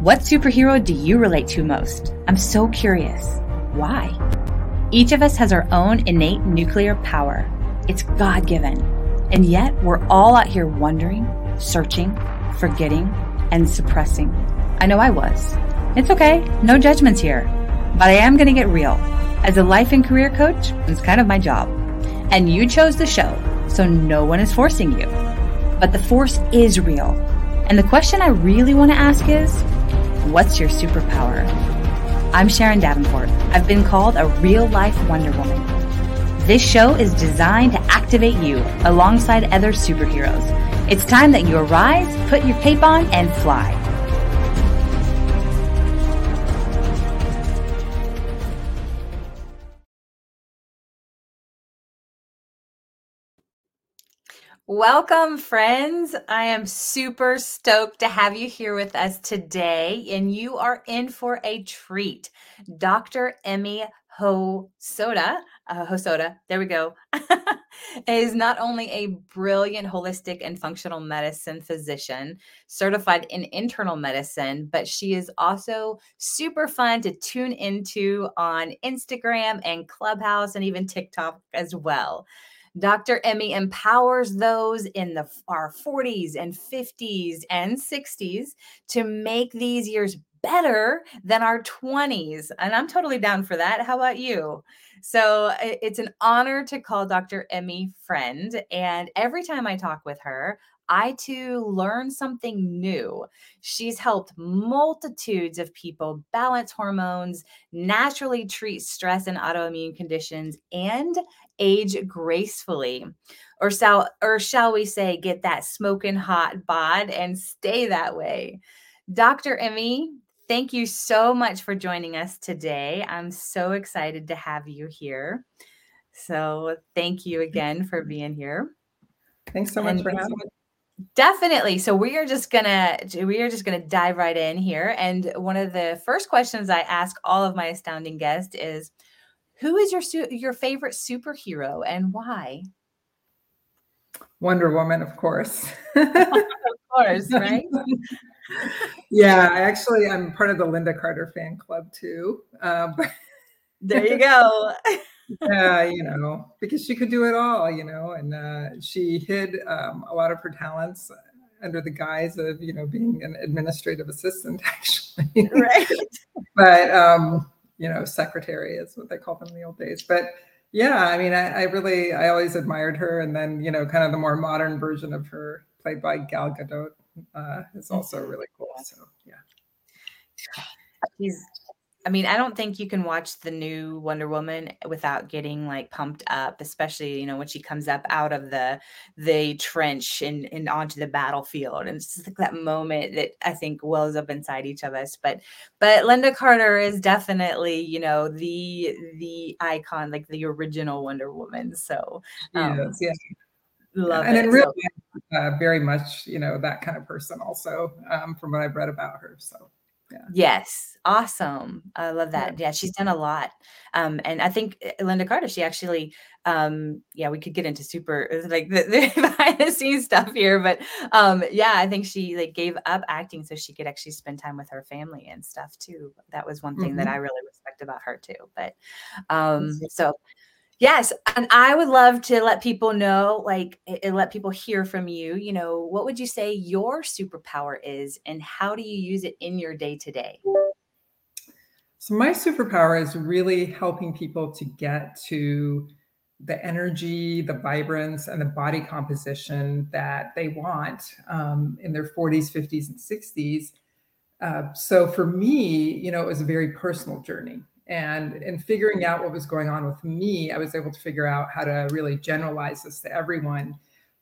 What superhero do you relate to most? I'm so curious. Why? Each of us has our own innate nuclear power. It's God given. And yet, we're all out here wondering, searching, forgetting, and suppressing. I know I was. It's okay, no judgments here. But I am going to get real. As a life and career coach, it's kind of my job. And you chose the show, so no one is forcing you. But the force is real. And the question I really want to ask is What's your superpower? I'm Sharon Davenport. I've been called a real life Wonder Woman. This show is designed to activate you alongside other superheroes. It's time that you arise, put your cape on, and fly. Welcome, friends. I am super stoked to have you here with us today, and you are in for a treat. Dr. Emi Hosoda, uh, Hosoda, there we go, is not only a brilliant holistic and functional medicine physician, certified in internal medicine, but she is also super fun to tune into on Instagram and Clubhouse and even TikTok as well. Dr. Emi empowers those in the our 40s and 50s and 60s to make these years better than our 20s. And I'm totally down for that. How about you? So it's an honor to call Dr. Emi friend. And every time I talk with her, I too learn something new. She's helped multitudes of people balance hormones, naturally treat stress and autoimmune conditions, and age gracefully. Or shall, or shall we say, get that smoking hot bod and stay that way. Dr. Emi, thank you so much for joining us today. I'm so excited to have you here. So, thank you again for being here. Thanks so much and for having me. Definitely. So we are just gonna we are just gonna dive right in here. And one of the first questions I ask all of my astounding guests is, who is your su- your favorite superhero and why? Wonder Woman, of course. of course, right? yeah, I actually I'm part of the Lynda Carter fan club too. Um, there you go. yeah, you know, because she could do it all, you know, and uh, she hid um, a lot of her talents under the guise of, you know, being an administrative assistant, actually. Right. but, um, you know, secretary is what they called them in the old days. But yeah, I mean, I, I really, I always admired her. And then, you know, kind of the more modern version of her, played by Gal Gadot, uh, is also really cool. So yeah. She's I mean, I don't think you can watch the new Wonder Woman without getting like pumped up, especially you know when she comes up out of the the trench and, and onto the battlefield, and it's just like that moment that I think wells up inside each of us. But but Lynda Carter is definitely you know the the icon, like the original Wonder Woman. So um, yes, yeah. Love and it. in real life, uh, very much, you know, that kind of person also, um, from what I've read about her. So yeah. Yes. Awesome. I love that. Yeah. yeah, she's done a lot. Um, and I think Lynda Carter, she actually, um, yeah, we could get into super like the, the behind the scenes stuff here, but um, yeah, I think she like gave up acting so she could actually spend time with her family and stuff too. That was one thing mm-hmm. that I really respect about her too. But um, so Yes, and I would love to let people know, like, and let people hear from you. You know, what would you say your superpower is, and how do you use it in your day to day? So, my superpower is really helping people to get to the energy, the vibrance, and the body composition that they want um, in their 40s, 50s, and 60s. Uh, so, for me, you know, it was a very personal journey. And in figuring out what was going on with me, I was able to figure out how to really generalize this to everyone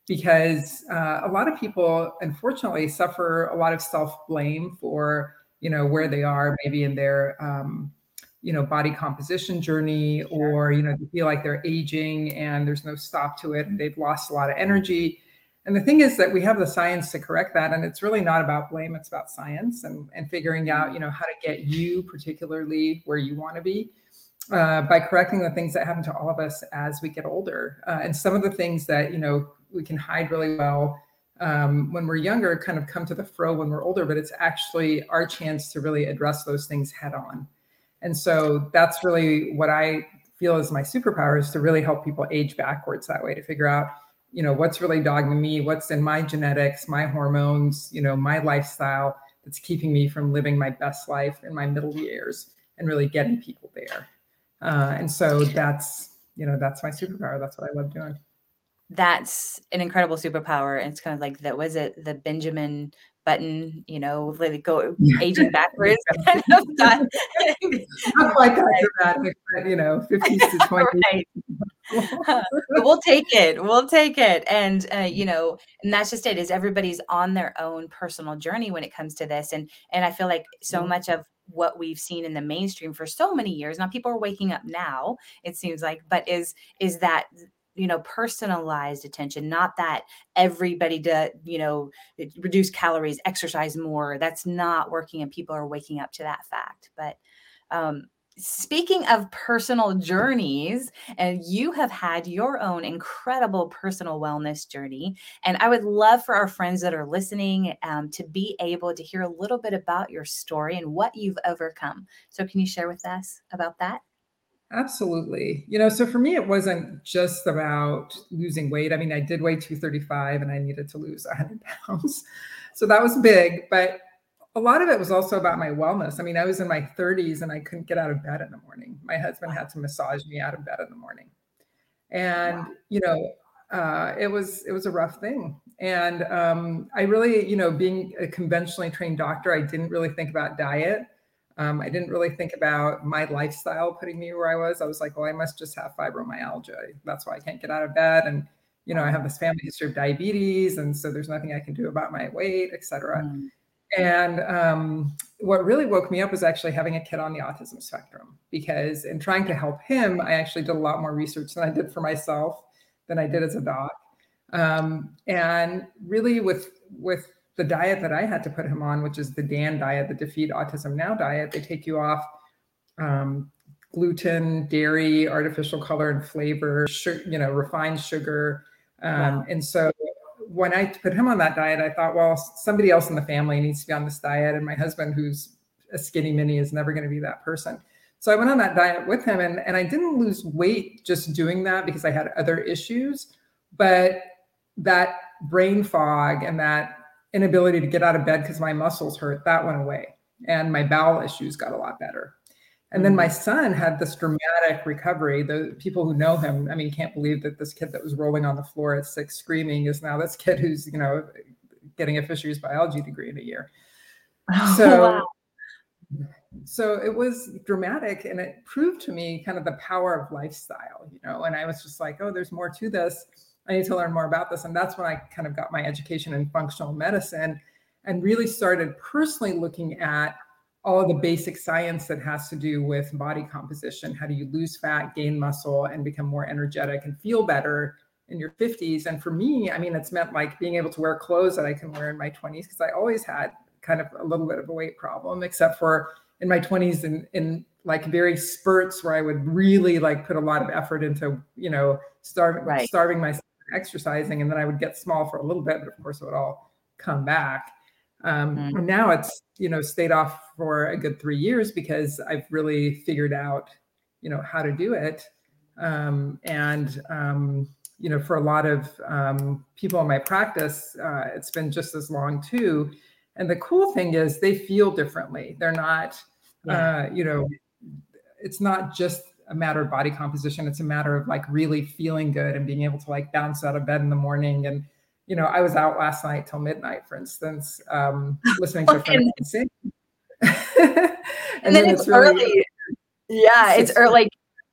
because uh, a lot of people, unfortunately, suffer a lot of self blame for you know where they are, maybe in their um, you know body composition journey, or you know they feel like they're aging and there's no stop to it, and they've lost a lot of energy. And the thing is that we have the science to correct that. And it's really not about blame, it's about science and, and figuring out, you know, how to get you particularly where you want to be uh, by correcting the things that happen to all of us as we get older. Uh, and some of the things that, you know, we can hide really well um, when we're younger kind of come to the fro when we're older, but it's actually our chance to really address those things head on. And so that's really what I feel is my superpower is to really help people age backwards that way to figure out, you know, what's really dogging me, what's in my genetics, my hormones, you know, my lifestyle that's keeping me from living my best life in my middle years and really getting people there. Uh, and so that's, you know, that's my superpower. That's what I love doing that's an incredible superpower. And it's kind of like that was it the Benjamin button, you know, let it go aging backwards. kind of not, not quite that dramatic, but you know, 50s to 20s. right. we'll take it. We'll take it. And uh, you know, and that's just it. Is everybody's on their own personal journey when it comes to this. And and I feel like so much of what we've seen in the mainstream for so many years now people are waking up now it seems like but is is that you know personalized attention not that everybody to you know reduce calories exercise more that's not working and people are waking up to that fact. But um speaking of personal journeys and you have had your own incredible personal wellness journey and i would love for our friends that are listening um, to be able to hear a little bit about your story and what you've overcome. So can you share with us about that Absolutely. You know, so for me, it wasn't just about losing weight. I mean, I did weigh 235 and I needed to lose 100 pounds. So that was big. But a lot of it was also about my wellness. I mean, I was in my 30s and I couldn't get out of bed in the morning. My husband had to massage me out of bed in the morning. And, wow. you know, uh, it was it was a rough thing. And um, I really, you know, being a conventionally trained doctor, I didn't really think about diet. Um, I didn't really think about my lifestyle putting me where I was. I was like, well, I must just have fibromyalgia. That's why I can't get out of bed. And, you know, I have this family history of diabetes. And so there's nothing I can do about my weight, et cetera. Mm. And um, what really woke me up was actually having a kid on the autism spectrum because in trying to help him, I actually did a lot more research than I did for myself than I did as a doc. Um, and really with with the diet that I had to put him on, which is the DAN diet, the Defeat Autism Now diet, they take you off um, gluten, dairy, artificial color and flavor, sugar, you know, refined sugar. Um, wow. And so when I put him on that diet, I thought, well, somebody else in the family needs to be on this diet. And my husband, who's a skinny mini, is never going to be that person. So I went on that diet with him and, and I didn't lose weight just doing that because I had other issues, but that brain fog and that inability to get out of bed because my muscles hurt, that went away. And my bowel issues got a lot better. And then my mm. son had this dramatic recovery. The people who know him, I mean, can't believe that this kid that was rolling on the floor at six screaming is now this kid who's, you know, getting a fisheries biology degree in a year. So, wow. so it was dramatic and it proved to me kind of the power of lifestyle, you know, and I was just like, oh, there's more to this. I need to learn more about this. And that's when I kind of got my education in functional medicine and really started personally looking at all of the basic science that has to do with body composition. How do you lose fat, gain muscle, and become more energetic and feel better in your 50s? And for me, I mean, it's meant like being able to wear clothes that I can wear in my 20s because I always had kind of a little bit of a weight problem, except for in my 20s in, in like very spurts where I would really like put a lot of effort into, you know, starving right. starving myself exercising and then I would get small for a little bit, but of course it would all come back. Um, mm-hmm. And now it's, you know, stayed off for a good three years because I've really figured out, you know, how to do it. Um, and, um, you know, for a lot of um, people in my practice, uh, it's been just as long too. And the cool thing is they feel differently. They're not, yeah. uh, you know, it's not just a matter of body composition. It's a matter of like really feeling good and being able to like bounce out of bed in the morning. And, you know, I was out last night till midnight, for instance, um, listening to a friend sing. and, and, then, it's, really, early. Yeah, it's early, like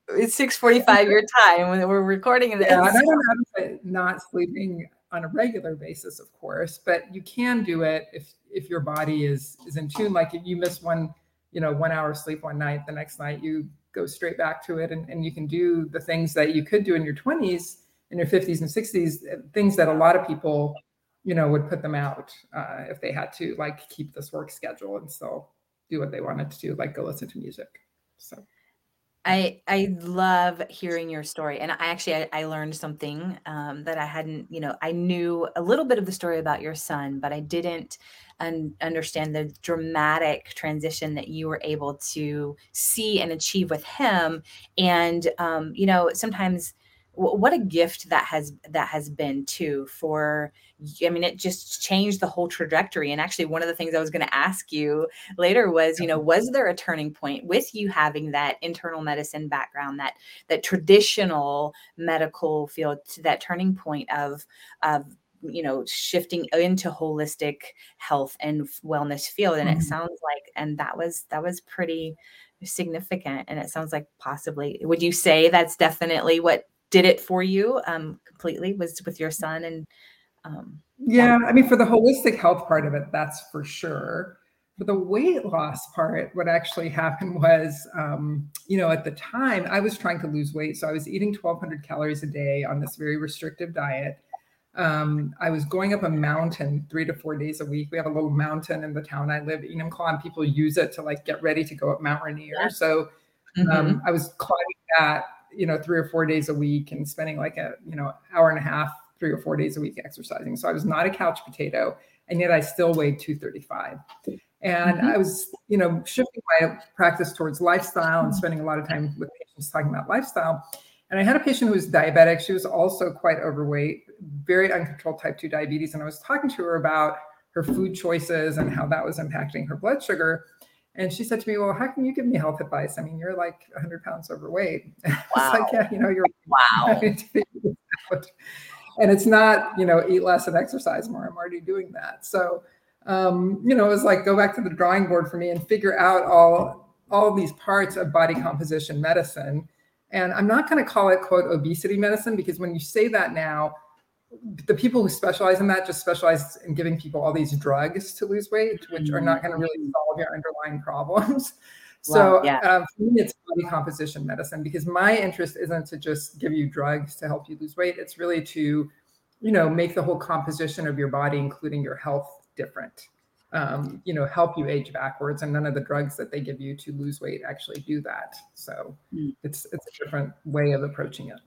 it's 6:45 your time when we're recording this. Yeah, and I don't have not sleeping on a regular basis, of course, but you can do it if if your body is is in tune. Like if you miss one, you know, one hour sleep one night, the next night you go straight back to it and, and you can do the things that you could do in your 20s in your 50s and 60s things that a lot of people you know would put them out uh, if they had to like keep this work schedule and still do what they wanted to do like go listen to music. So I I love hearing your story, and I actually I, I learned something um, that I hadn't. You know, I knew a little bit of the story about your son, but I didn't un- understand the dramatic transition that you were able to see and achieve with him. And um, you know, sometimes what a gift that has that has been too for i mean it just changed the whole trajectory. And actually one of the things i was going to ask you later was you know was there a turning point with you having that internal medicine background that that traditional medical field to that turning point of of you know shifting into holistic health and wellness field? And mm-hmm. it sounds like and that was that was pretty significant. And it sounds like possibly would you say that's definitely what did it for you um, completely was with your son and um, yeah i mean for the holistic health part of it that's for sure for the weight loss part what actually happened was um, you know at the time i was trying to lose weight so i was eating 1200 calories a day on this very restrictive diet um, I was going up a mountain three to four days a week. We have a little mountain in the town I live, Enumclaw, and people use it to like get ready to go up Mount Rainier. Yeah. So um, mm-hmm. I was climbing that you know, three or four days a week and spending like a, you know, hour and a half, three or four days a week exercising. So I was not a couch potato. And yet I still weighed 235. And mm-hmm. I was, you know, shifting my practice towards lifestyle and spending a lot of time with patients talking about lifestyle. And I had a patient who was diabetic. She was also quite overweight, very uncontrolled type 2 diabetes. And I was talking to her about her food choices and how that was impacting her blood sugar. And she said to me, Well, how can you give me health advice? I mean, you're like 100 pounds overweight. Wow. it's like, yeah, you know, you're wow. and it's not, you know, eat less and exercise more. I'm already doing that. So, um, you know, it was like go back to the drawing board for me and figure out all all these parts of body composition medicine. And I'm not going to call it quote obesity medicine because when you say that now, the people who specialize in that just specialize in giving people all these drugs to lose weight, which are not going to really solve your underlying problems. So wow, yeah. um, for me, it's body composition medicine because my interest isn't to just give you drugs to help you lose weight. It's really to, you know, make the whole composition of your body, including your health, different. Um, you know, help you age backwards, and none of the drugs that they give you to lose weight actually do that. So mm. it's it's a different way of approaching it.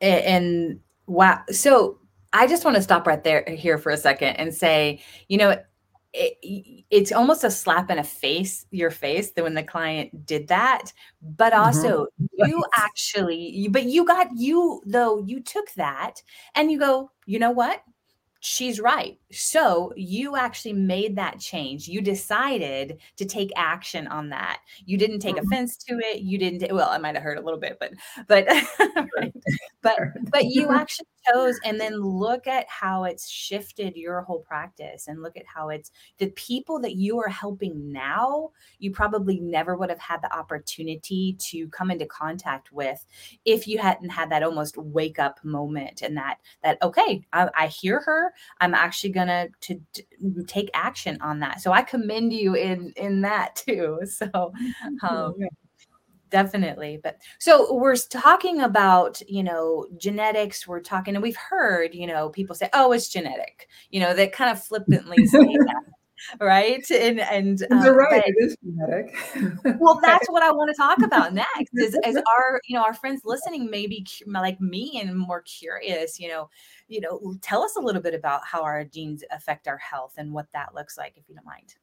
And Wow. So I just want to stop right there here for a second and say, you know, it, it's almost a slap in a face, your face, that when the client did that. But mm-hmm. also, mm-hmm. you actually, but you got you though you took that and you go, you know what? She's right. So you actually made that change. You decided to take action on that. You didn't take mm-hmm. offense to it. You didn't. Well, I might have hurt a little bit, but but but but you actually chose. And then look at how it's shifted your whole practice, and look at how it's the people that you are helping now. You probably never would have had the opportunity to come into contact with if you hadn't had that almost wake up moment and that that okay, I, I hear her i'm actually gonna to, to, take action on that so i commend you in in that too so um, definitely but so we're talking about you know genetics we're talking and we've heard you know people say oh it's genetic you know they kind of flippantly say that right? And and um, you're right, but, it is genetic. well, that's what I want to talk about next. Is as our you know our friends listening, maybe like me and more curious, you know, you know, tell us a little bit about how our genes affect our health and what that looks like, if you don't mind.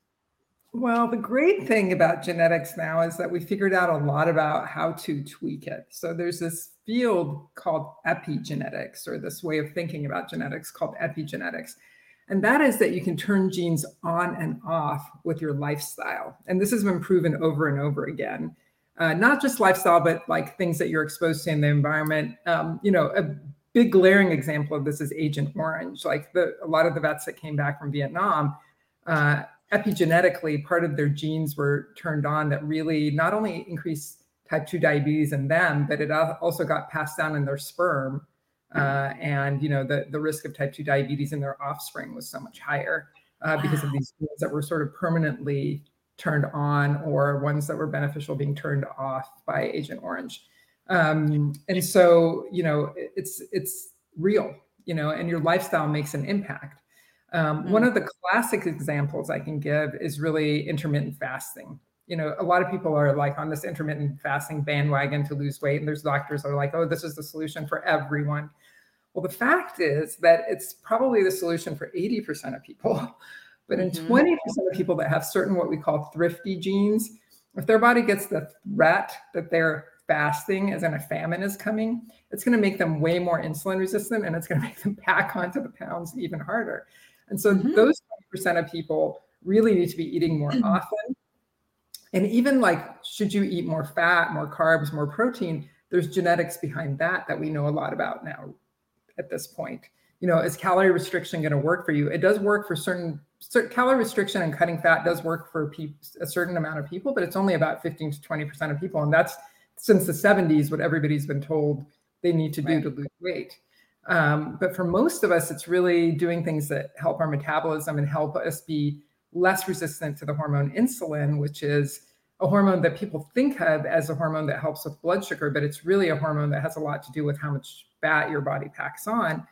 Well, the great thing about genetics now is that we figured out a lot about how to tweak it. So there's this field called epigenetics, or this way of thinking about genetics called epigenetics. And that is that you can turn genes on and off with your lifestyle. And this has been proven over and over again. Uh, not just lifestyle, but like things that you're exposed to in the environment. Um, you know, a big glaring example of this is Agent Orange. Like the, a lot of the vets that came back from Vietnam, uh, epigenetically, part of their genes were turned on that really not only increased type 2 diabetes in them, but it also got passed down in their sperm uh, and you know the the risk of type 2 diabetes in their offspring was so much higher uh, because of these genes that were sort of permanently turned on or ones that were beneficial being turned off by agent orange. Um, and so you know it's it's real you know and your lifestyle makes an impact um, mm-hmm. one of the classic examples i can give is really intermittent fasting you know, a lot of people are like on this intermittent fasting bandwagon to lose weight, and there's doctors that are like, oh, this is the solution for everyone. Well, the fact is that it's probably the solution for 80% of people. But in mm-hmm. 20% of people that have certain what we call thrifty genes, if their body gets the threat that they're fasting, as in a famine is coming, it's going to make them way more insulin resistant and it's going to make them pack onto the pounds even harder. And so mm-hmm. those 20% of people really need to be eating more mm-hmm. often and even like, should you eat more fat, more carbs, more protein? There's genetics behind that that we know a lot about now at this point. You know, is calorie restriction going to work for you? It does work for certain, certain calorie restriction and cutting fat does work for pe- a certain amount of people, but it's only about 15 to 20% of people. And that's since the 70s what everybody's been told they need to do right. to lose weight. Um, but for most of us, it's really doing things that help our metabolism and help us be less resistant to the hormone insulin, which is a hormone that people think of as a hormone that helps with blood sugar, but it's really a hormone that has a lot to do with how much fat your body packs on.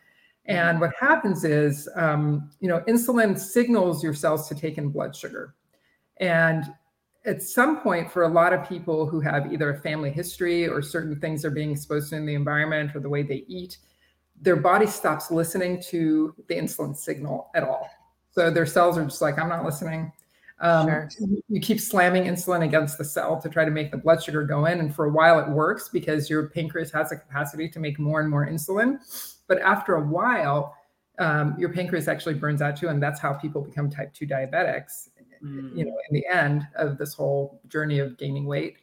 And what happens is, um, you know, insulin signals your cells to take in blood sugar. And at some point, for a lot of people who have either a family history or certain things are being exposed to in the environment or the way they eat, their body stops listening to the insulin signal at all. So their cells are just like, I'm not listening. Um, sure. You keep slamming insulin against the cell to try to make the blood sugar go in. And for a while, it works because your pancreas has the capacity to make more and more insulin. But after a while, um, your pancreas actually burns out too. And that's how people become type 2 diabetics, mm. you know, in the end of this whole journey of gaining weight.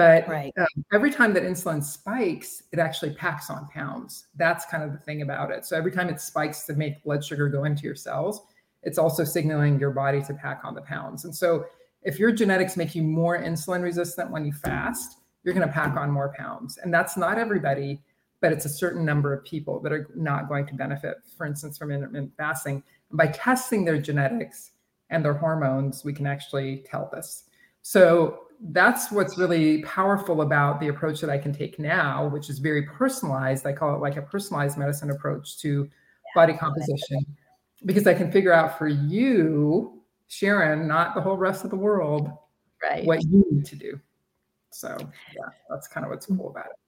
But right. um, every time that insulin spikes, it actually packs on pounds. That's kind of the thing about it. So every time it spikes to make blood sugar go into your cells, it's also signaling your body to pack on the pounds. And so if your genetics make you more insulin resistant when you fast, you're going to pack on more pounds. And that's not everybody, but it's a certain number of people that are not going to benefit, for instance, from intermittent fasting. And by testing their genetics and their hormones, we can actually tell this. So that's what's really powerful about the approach that I can take now, which is very personalized. I call it like a personalized medicine approach to body composition because I can figure out for you, Sharon, not the whole rest of the world, right. what you need to do. So yeah, that's kind of what's mm-hmm. cool about it.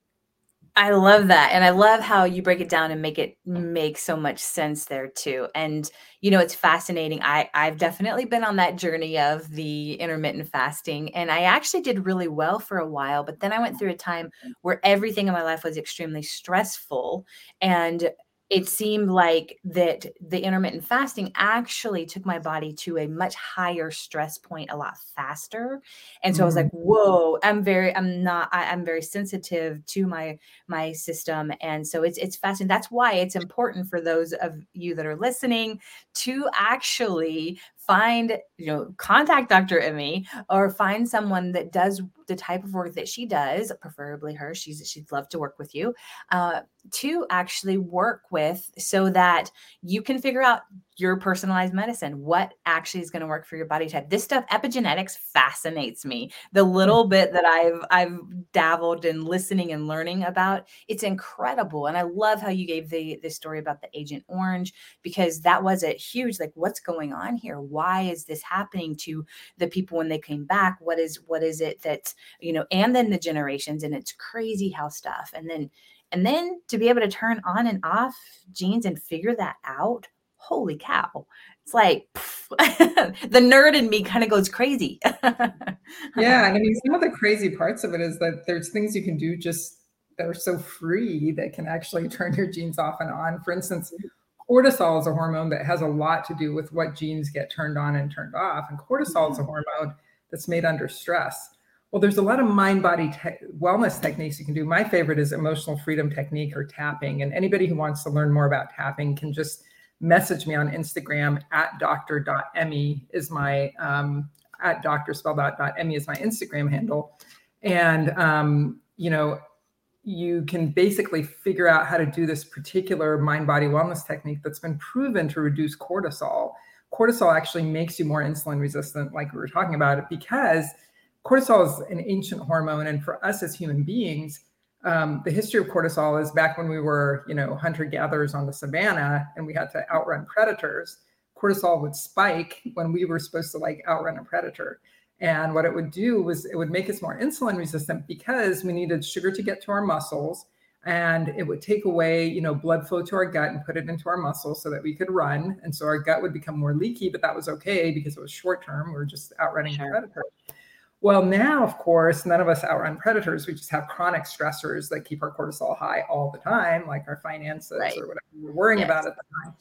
I love that. And I love how you break it down and make it make so much sense there too. And you know, it's fascinating. I I've definitely been on that journey of the intermittent fasting and I actually did really well for a while, but then I went through a time where everything in my life was extremely stressful and it seemed like that the intermittent fasting actually took my body to a much higher stress point a lot faster and so mm-hmm. i was like mm. whoa i'm very i'm not I, am very sensitive to my my system and so it's it's fascinating that's why it's important for those of you that are listening to actually find you know contact dr emi or find someone that does the type of work that she does preferably her she's she'd love to work with you uh, to actually work with so that you can figure out your personalized medicine what actually is going to work for your body type. This stuff epigenetics fascinates me. The hmm. little bit that i've i've dabbled in listening and learning about it's incredible and i love how you gave the the story about the agent orange because that was a huge like what's going on here? Why is this happening to the people when they came back? What is what is it that's you know and then the generations and it's crazy how stuff and then and then to be able to turn on and off genes and figure that out holy cow it's like the nerd in me kind of goes crazy yeah and i mean some of the crazy parts of it is that there's things you can do just that are so free that can actually turn your genes off and on for instance cortisol is a hormone that has a lot to do with what genes get turned on and turned off and cortisol is a mm-hmm. hormone that's made under stress well, there's a lot of mind body te- wellness techniques you can do. My favorite is emotional freedom technique or tapping. And anybody who wants to learn more about tapping can just message me on Instagram at dr.emmy is my um, at dot emmy is my Instagram handle. And um, you know, you can basically figure out how to do this particular mind body wellness technique that's been proven to reduce cortisol. Cortisol actually makes you more insulin resistant, like we were talking about because cortisol is an ancient hormone, and for us as human beings, um, the history of cortisol is back when we were, you know, hunter gatherers on the savannah and we had to outrun predators. Cortisol would spike when we were supposed to like outrun a predator. And what it would do was it would make us more insulin resistant because we needed sugar to get to our muscles and it would take away you know blood flow to our gut and put it into our muscles so that we could run and so our gut would become more leaky but that was okay because it was short term we were just outrunning sure. predators well now of course none of us outrun predators we just have chronic stressors that keep our cortisol high all the time like our finances right. or whatever we're worrying yes. about at the time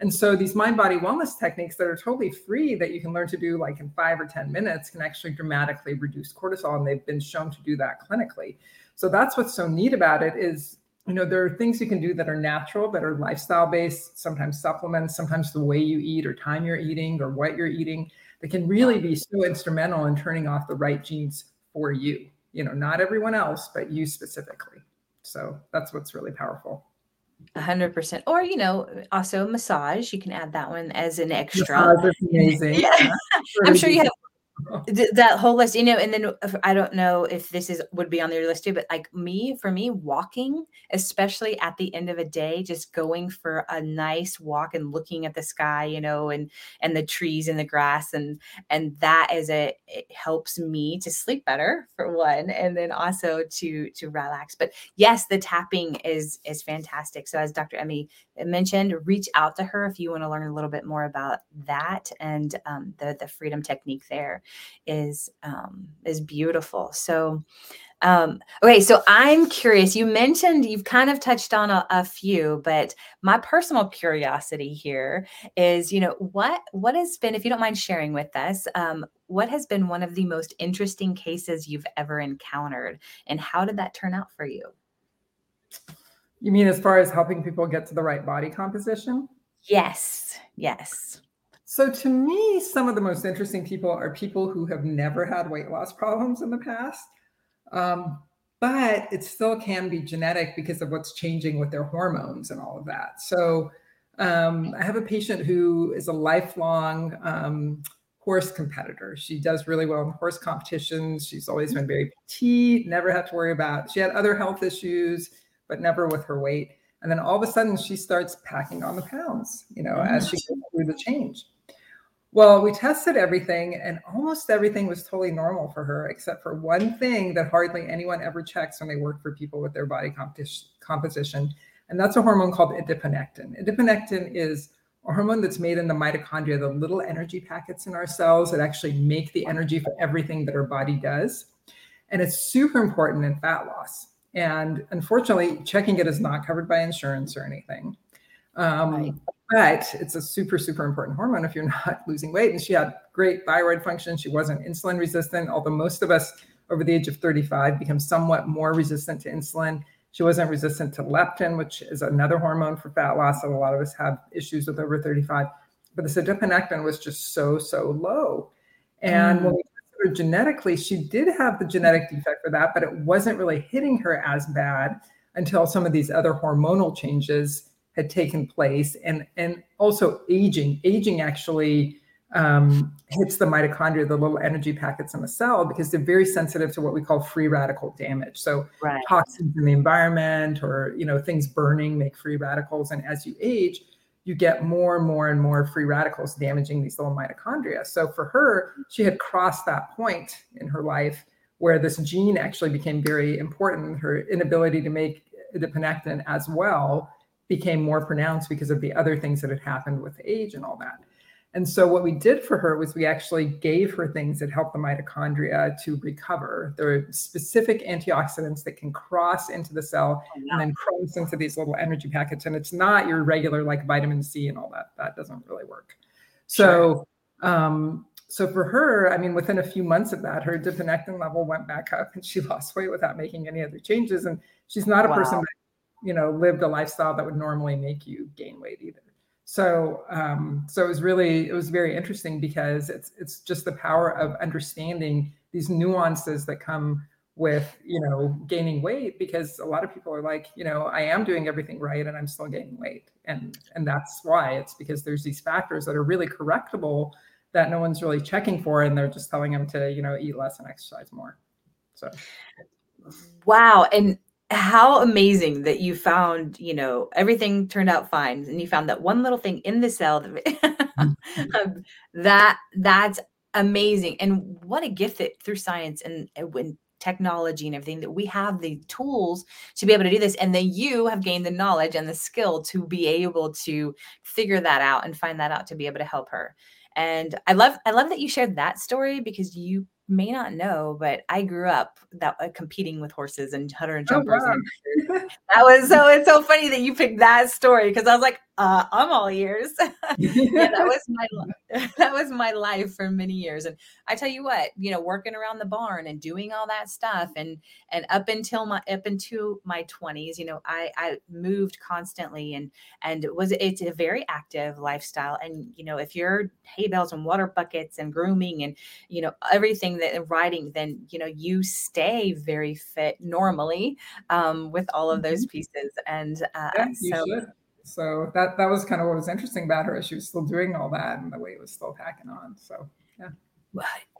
and so these mind body wellness techniques that are totally free that you can learn to do like in five or 10 minutes can actually dramatically reduce cortisol. And they've been shown to do that clinically. So that's what's so neat about it is, you know, there are things you can do that are natural, that are lifestyle based, sometimes supplements, sometimes the way you eat or time you're eating or what you're eating that can really be so instrumental in turning off the right genes for you. You know, not everyone else, but you specifically. So that's what's really powerful. A hundred percent. Or, you know, also massage. You can add that one as an extra. Massage is amazing. yeah. I'm sure you have that whole list, you know, and then I don't know if this is would be on your list too, but like me, for me, walking, especially at the end of a day, just going for a nice walk and looking at the sky, you know, and and the trees and the grass, and and that is a it helps me to sleep better for one, and then also to to relax. But yes, the tapping is is fantastic. So as Dr. Emi mentioned, reach out to her if you want to learn a little bit more about that and um, the the freedom technique there is um, is beautiful. So, um, okay, so I'm curious. You mentioned you've kind of touched on a, a, few, but my personal curiosity here is, you know, what what has been, if you don't mind sharing with us, um, what has been one of the most interesting cases you've ever encountered, and how did that turn out for you? You mean as far as helping people get to the right body composition? Yes. Yes. So, to me, some of the most interesting people are people who have never had weight loss problems in the past. Um, but it still can be genetic because of what's changing with their hormones and all of that. So, um, I have a patient who is a lifelong um, horse competitor. She does really well in horse competitions. She's always been very petite, never had to worry about. She had other health issues, but never with her weight. And then all of a sudden, she starts packing on the pounds, you know, as she goes mm. through the change. Well, we tested everything, and almost everything was totally normal for her, except for one thing that hardly anyone ever checks when they work for people with their body composition. And that's a hormone called adiponectin. Adiponectin is a hormone that's made in the mitochondria, the little energy packets in our cells that actually make the energy for everything that our body does. And it's super important in fat loss. And unfortunately, checking it is not covered by insurance or anything. Um, right. But it's a super, super important hormone if you're not losing weight. And she had great thyroid function. She wasn't insulin resistant, although most of us over the age of 35 become somewhat more resistant to insulin. She wasn't resistant to leptin, which is another hormone for fat loss that a lot of us have issues with over 35. But the adiponectin was just so, so low. And mm. when we her genetically, she did have the genetic defect for that, but it wasn't really hitting her as bad until some of these other hormonal changes had taken place. And and also aging aging actually um, hits the mitochondria the little energy packets in the cell because they're very sensitive to what we call free radical damage. So right. toxins in the environment or you know things burning make free radicals. And as you age you get more and more and more free radicals damaging these little mitochondria so for her she had crossed that point in her life where this gene actually became very important her inability to make adiponectin as well became more pronounced because of the other things that had happened with age and all that. And so what we did for her was we actually gave her things that help the mitochondria to recover. There are specific antioxidants that can cross into the cell oh, and then cross into these little energy packets. And it's not your regular like vitamin C and all that. That doesn't really work. So sure. um, so for her, I mean, within a few months of that, her adiponectin level went back up and she lost weight without making any other changes. And she's not a wow. person that you know lived a lifestyle that would normally make you gain weight either so um, so it was really it was very interesting because it's it's just the power of understanding these nuances that come with you know gaining weight because a lot of people are like you know i am doing everything right and i'm still gaining weight. And and that's why it's because there's these factors that are really correctable that no one's really checking for and they're just telling them to you know eat less and exercise more. So. Wow. And how amazing that you found, you know, everything turned out fine and you found that one little thing in the cell that mm-hmm. that that's amazing and what a gift that through science and when technology and everything that we have the tools to be able to do this and then you have gained the knowledge and the skill to be able to figure that out and find that out to be able to help her and i love i love that you shared that story because you may not know, but I grew up that uh, competing with horses and hunter and oh, jumpers. Oh, wow. and that was so. It's so funny that you picked that story because I was like, uh, I'm all ears. yeah, that was my that was my life for many years. And I tell you what, you know, working around the barn and doing all that stuff, and and up until my up into my 20s, you know, I I moved constantly and and was it's a very active lifestyle. And you know, if you're hay bales and water buckets and grooming and you know everything that riding, then you know you stay very fit normally um, with all of those mm-hmm. pieces. And uh, yeah, so. Should so that that was kind of what was interesting about her. She was still doing all that, and the weight was still packing on. So yeah.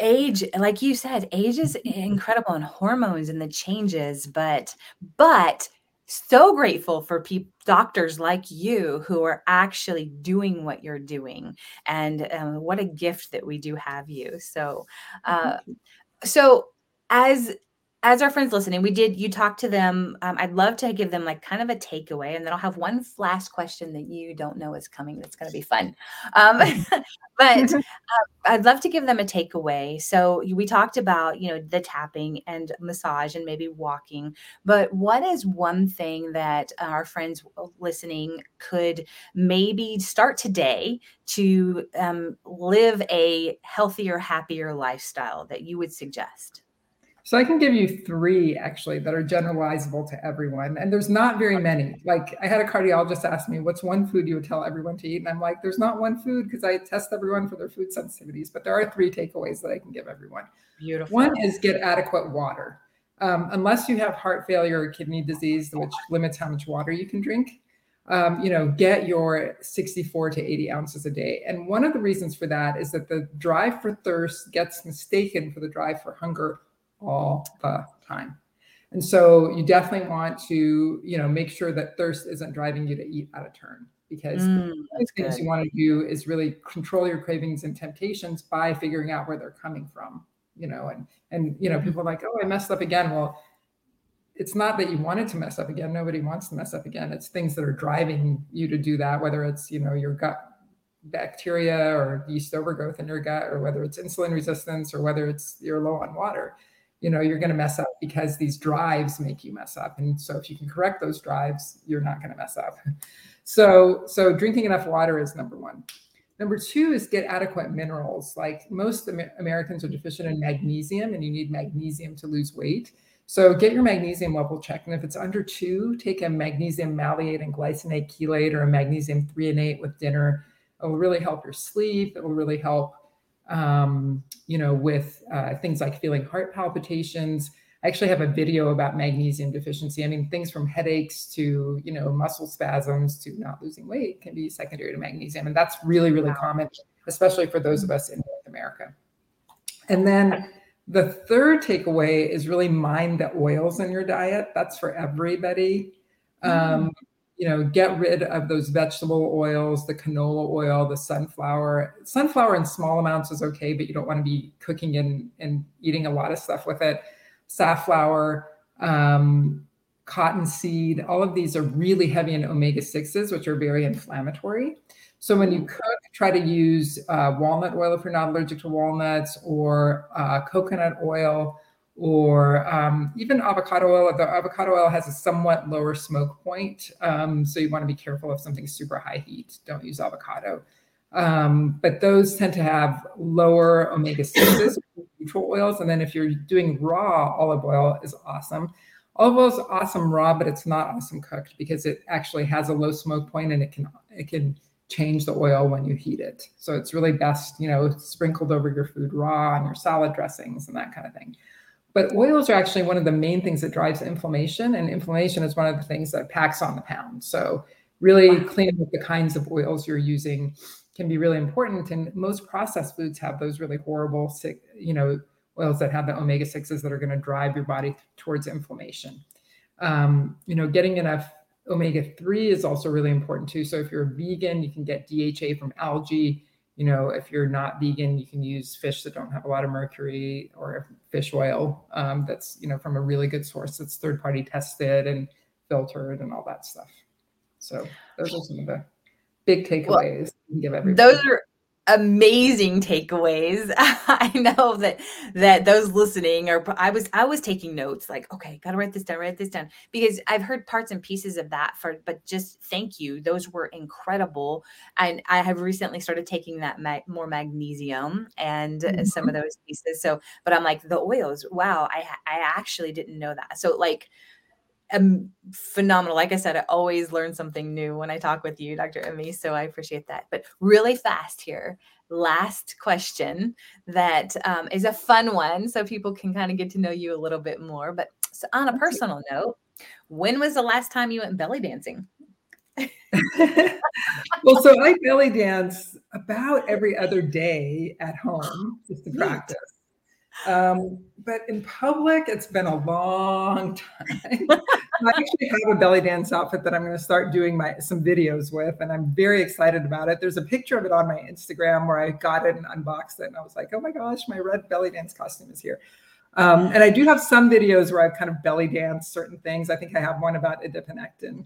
Age, like you said, age is incredible, and hormones and the changes. But but so grateful for people doctors like you who are actually doing what you're doing and um, what a gift that we do have you so uh, so as as our friends listening, we did, you talked to them. Um, I'd love to give them like kind of a takeaway. And then I'll have one last question that you don't know is coming that's going to be fun. Um, but uh, I'd love to give them a takeaway. So we talked about, you know, the tapping and massage and maybe walking. But what is one thing that our friends listening could maybe start today to um, live a healthier, happier lifestyle that you would suggest? So I can give you three actually that are generalizable to everyone. And there's not very many. Like I had a cardiologist ask me, what's one food you would tell everyone to eat? And I'm like, there's not one food because I test everyone for their food sensitivities, but there are three takeaways that I can give everyone. Beautiful. One is get adequate water. Um, unless you have heart failure or kidney disease, which limits how much water you can drink, um, you know, get your 64 to 80 ounces a day. And one of the reasons for that is that the drive for thirst gets mistaken for the drive for hunger all the time. And so you definitely want to, you know, make sure that thirst isn't driving you to eat out of turn because mm, the things good. you want to do is really control your cravings and temptations by figuring out where they're coming from, you know, and and you know, people are like, oh, I messed up again. Well, it's not that you wanted to mess up again. Nobody wants to mess up again. It's things that are driving you to do that, whether it's, you know, your gut bacteria or yeast overgrowth in your gut, or whether it's insulin resistance, or whether it's you're low on water you know you're going to mess up because these drives make you mess up. And so if you can correct those drives you're not going to mess up. So so drinking enough water is number one. Number two is get adequate minerals. Like most americans are deficient in magnesium and you need magnesium to lose weight. So get your magnesium level checked and if it's under two take a magnesium malate and glycinate chelate or a magnesium threonate with dinner. It will really help your sleep. It will really help um, you know, with uh, things like feeling heart palpitations. I actually have a video about magnesium deficiency. I mean, things from headaches to, you know, muscle spasms to not losing weight can be secondary to magnesium. And that's really, really wow. common, especially for those of us in North America. And then the third takeaway is really mind the oils in your diet. That's for everybody. Um, you know, get rid of those vegetable oils, the canola oil, the sunflower. Sunflower in small amounts is okay, but you don't want to be cooking and, and eating a lot of stuff with it. Safflower, um, cottonseed, all of these are really heavy in omega 6s, which are very inflammatory. So when you cook, try to use uh, walnut oil if you're not allergic to walnuts or uh, coconut oil or um, even avocado oil. The avocado oil has a somewhat lower smoke point, um, so you want to be careful if something's super high heat. Don't use avocado. Um, but those tend to have lower omega sixes, neutral oils. And then if you're doing raw olive oil, is awesome. Olive oil is awesome raw, but it's not awesome cooked because it actually has a low smoke point and it can it can change the oil when you heat it. So it's really best, you know, sprinkled over your food raw and your salad dressings and that kind of thing. But oils are actually one of the main things that drives inflammation, and inflammation is one of the things that packs on the pound. So, really cleaning up the kinds of oils you're using can be really important. And most processed foods have those really horrible, sick, you know, oils that have the omega sixes that are going to drive your body towards inflammation. Um, you know, getting enough omega three is also really important too. So, if you're a vegan, you can get DHA from algae you know, if you're not vegan, you can use fish that don't have a lot of mercury or fish oil um, that's, you know, from a really good source that's third party tested and filtered and all that stuff. So those are some of the big takeaways well, give everybody. Those are amazing takeaways. I know that that those listening are I was I was taking notes like okay, got to write this down, write this down because I've heard parts and pieces of that for but just thank you. Those were incredible. And I have recently started taking that ma- more magnesium and mm-hmm. some of those pieces. So, but I'm like the oils, wow, I I actually didn't know that. So like um, phenomenal. Like I said, I always learn something new when I talk with you, Dr. Emi. So I appreciate that. But really fast here, last question that um, is a fun one, so people can kind of get to know you a little bit more. But so on a personal note, when was the last time you went belly dancing? well, so I belly dance about every other day at home just to practice. Um, but in public, it's been a long time. I actually have a belly dance outfit that I'm going to start doing my some videos with, and I'm very excited about it. There's a picture of it on my Instagram where I got it and unboxed it, and I was like, "Oh my gosh, my red belly dance costume is here." Um, and I do have some videos where I've kind of belly danced certain things. I think I have one about adiponectin,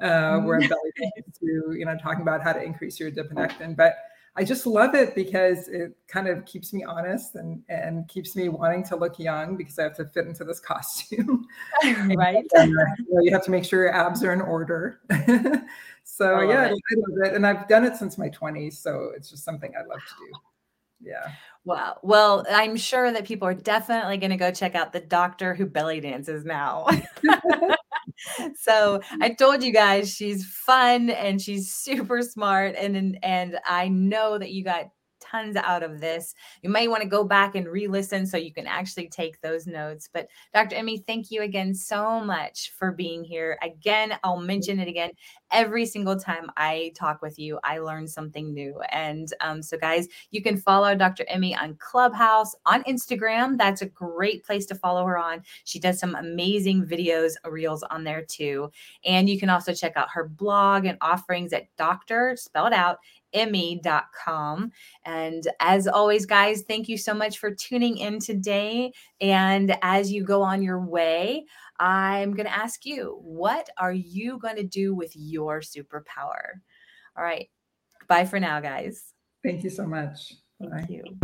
uh, where I'm belly dancing through, you know, talking about how to increase your adiponectin, but I just love it because it kind of keeps me honest and and keeps me wanting to look young because I have to fit into this costume. right. and, uh, you, know, you, have to make sure your abs are in order. so I yeah, it. I love it, and I've done it since my 20s. So it's just something I love to do. Yeah. Wow. Well, I'm sure that people are definitely going to go check out the doctor who belly dances now so mm-hmm. I told you guys she's fun and she's super smart and and I know that you got tons out of this. You might want to go back and re listen so you can actually take those notes. But Dr. Emi, thank you again so much for being here. Again, I'll mention it again. Every single time I talk with you, I learn something new. And um, so, guys, you can follow Dr. Emi on Clubhouse, on Instagram. That's a great place to follow her on. She does some amazing videos, reels on there too. And you can also check out her blog and offerings at Doctor, spelled out, emi.com. And as always, guys, thank you so much for tuning in today. And as you go on your way, I'm going to ask you, what are you going to do with your superpower? All right. Bye for now, guys. Thank you so much. Thank Bye. you.